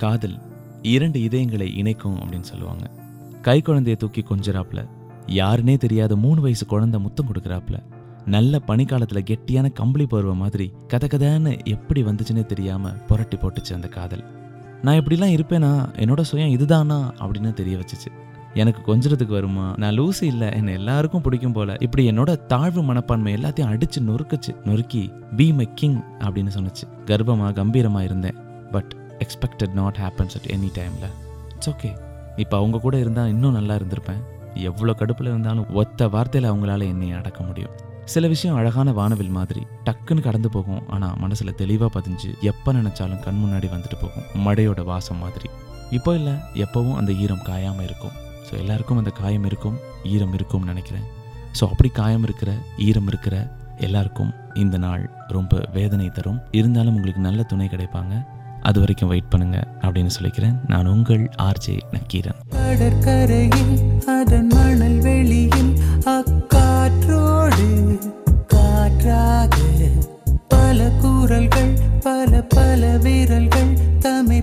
காதல் இரண்டு இதயங்களை இணைக்கும் அப்படின்னு சொல்லுவாங்க. கை குழந்தைய தூக்கி கொஞ்சிறாப்புல. யாருனே தெரியாத மூணு வயசு குழந்தை முத்தம் கொடுக்குறாப்புல. நல்ல பனிக்காலத்துல கெட்டியான கம்பளி பருவ மாதிரி கத கதன்னு எப்படி வந்துச்சுன்னே தெரியாம புரட்டி போட்டுச்சு அந்த காதல். நான் இப்படிலாம் இருப்பேனா? என்னோட சுயம் இதுதானா? அப்படின்னு தெரிய வச்சுச்சு. எனக்கு கொஞ்சறதுக்கு வருமா? நான் லூசு இல்லை. என்னை எல்லாருக்கும் பிடிக்கும் போல. இப்படி என்னோட தாழ்வு மனப்பான்மை எல்லாத்தையும் அடிச்சு நொறுக்குச்சு. நொறுக்கி பி மை கிங் அப்படின்னு சொன்னச்சு. கர்ப்பமாக கம்பீரமா இருந்தேன். But expected not happens at any டைம்ல இட்ஸ் ஓகே இப்போ அவங்க கூட இருந்தால் இன்னும் நல்லா இருந்திருப்பேன். எவ்வளோ கடுப்பில் இருந்தாலும் ஒத்த வார்த்தையில் அவங்களால என்னை அடக்க முடியும். சில விஷயம் அழகான வானவில் மாதிரி டக்குன்னு கடந்து போகும். ஆனால் மனசில் தெளிவாக பதிஞ்சு எப்போ நினச்சாலும் கண் முன்னாடி வந்துட்டு போகும். மழையோட வாசம் மாதிரி. இப்போ இல்லை எப்போவும் அந்த ஈரம் காயாமல் இருக்கும். ஸோ எல்லாருக்கும் அந்த காயம் இருக்கும் ஈரம் இருக்கும்னு நினைக்கிறேன். ஸோ அப்படி காயம் இருக்கிற ஈரம் இருக்கிற எல்லாருக்கும் இந்த நாள் ரொம்ப வேதனை தரும். இருந்தாலும் உங்களுக்கு நல்ல துணை கிடைப்பாங்க. அது வரைக்கும் வெயிட் பண்ணுங்க அப்படின்னு சொல்லிக்கிறேன். நான் உங்கள் ஆர்ஜே நக்கீரன். கடற்கரையில் அதன் மணல் வெளியில் அக்காற்றோடு காற்றாக பல கூறல்கள் பல பல விரல்கள் தமை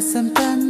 Santa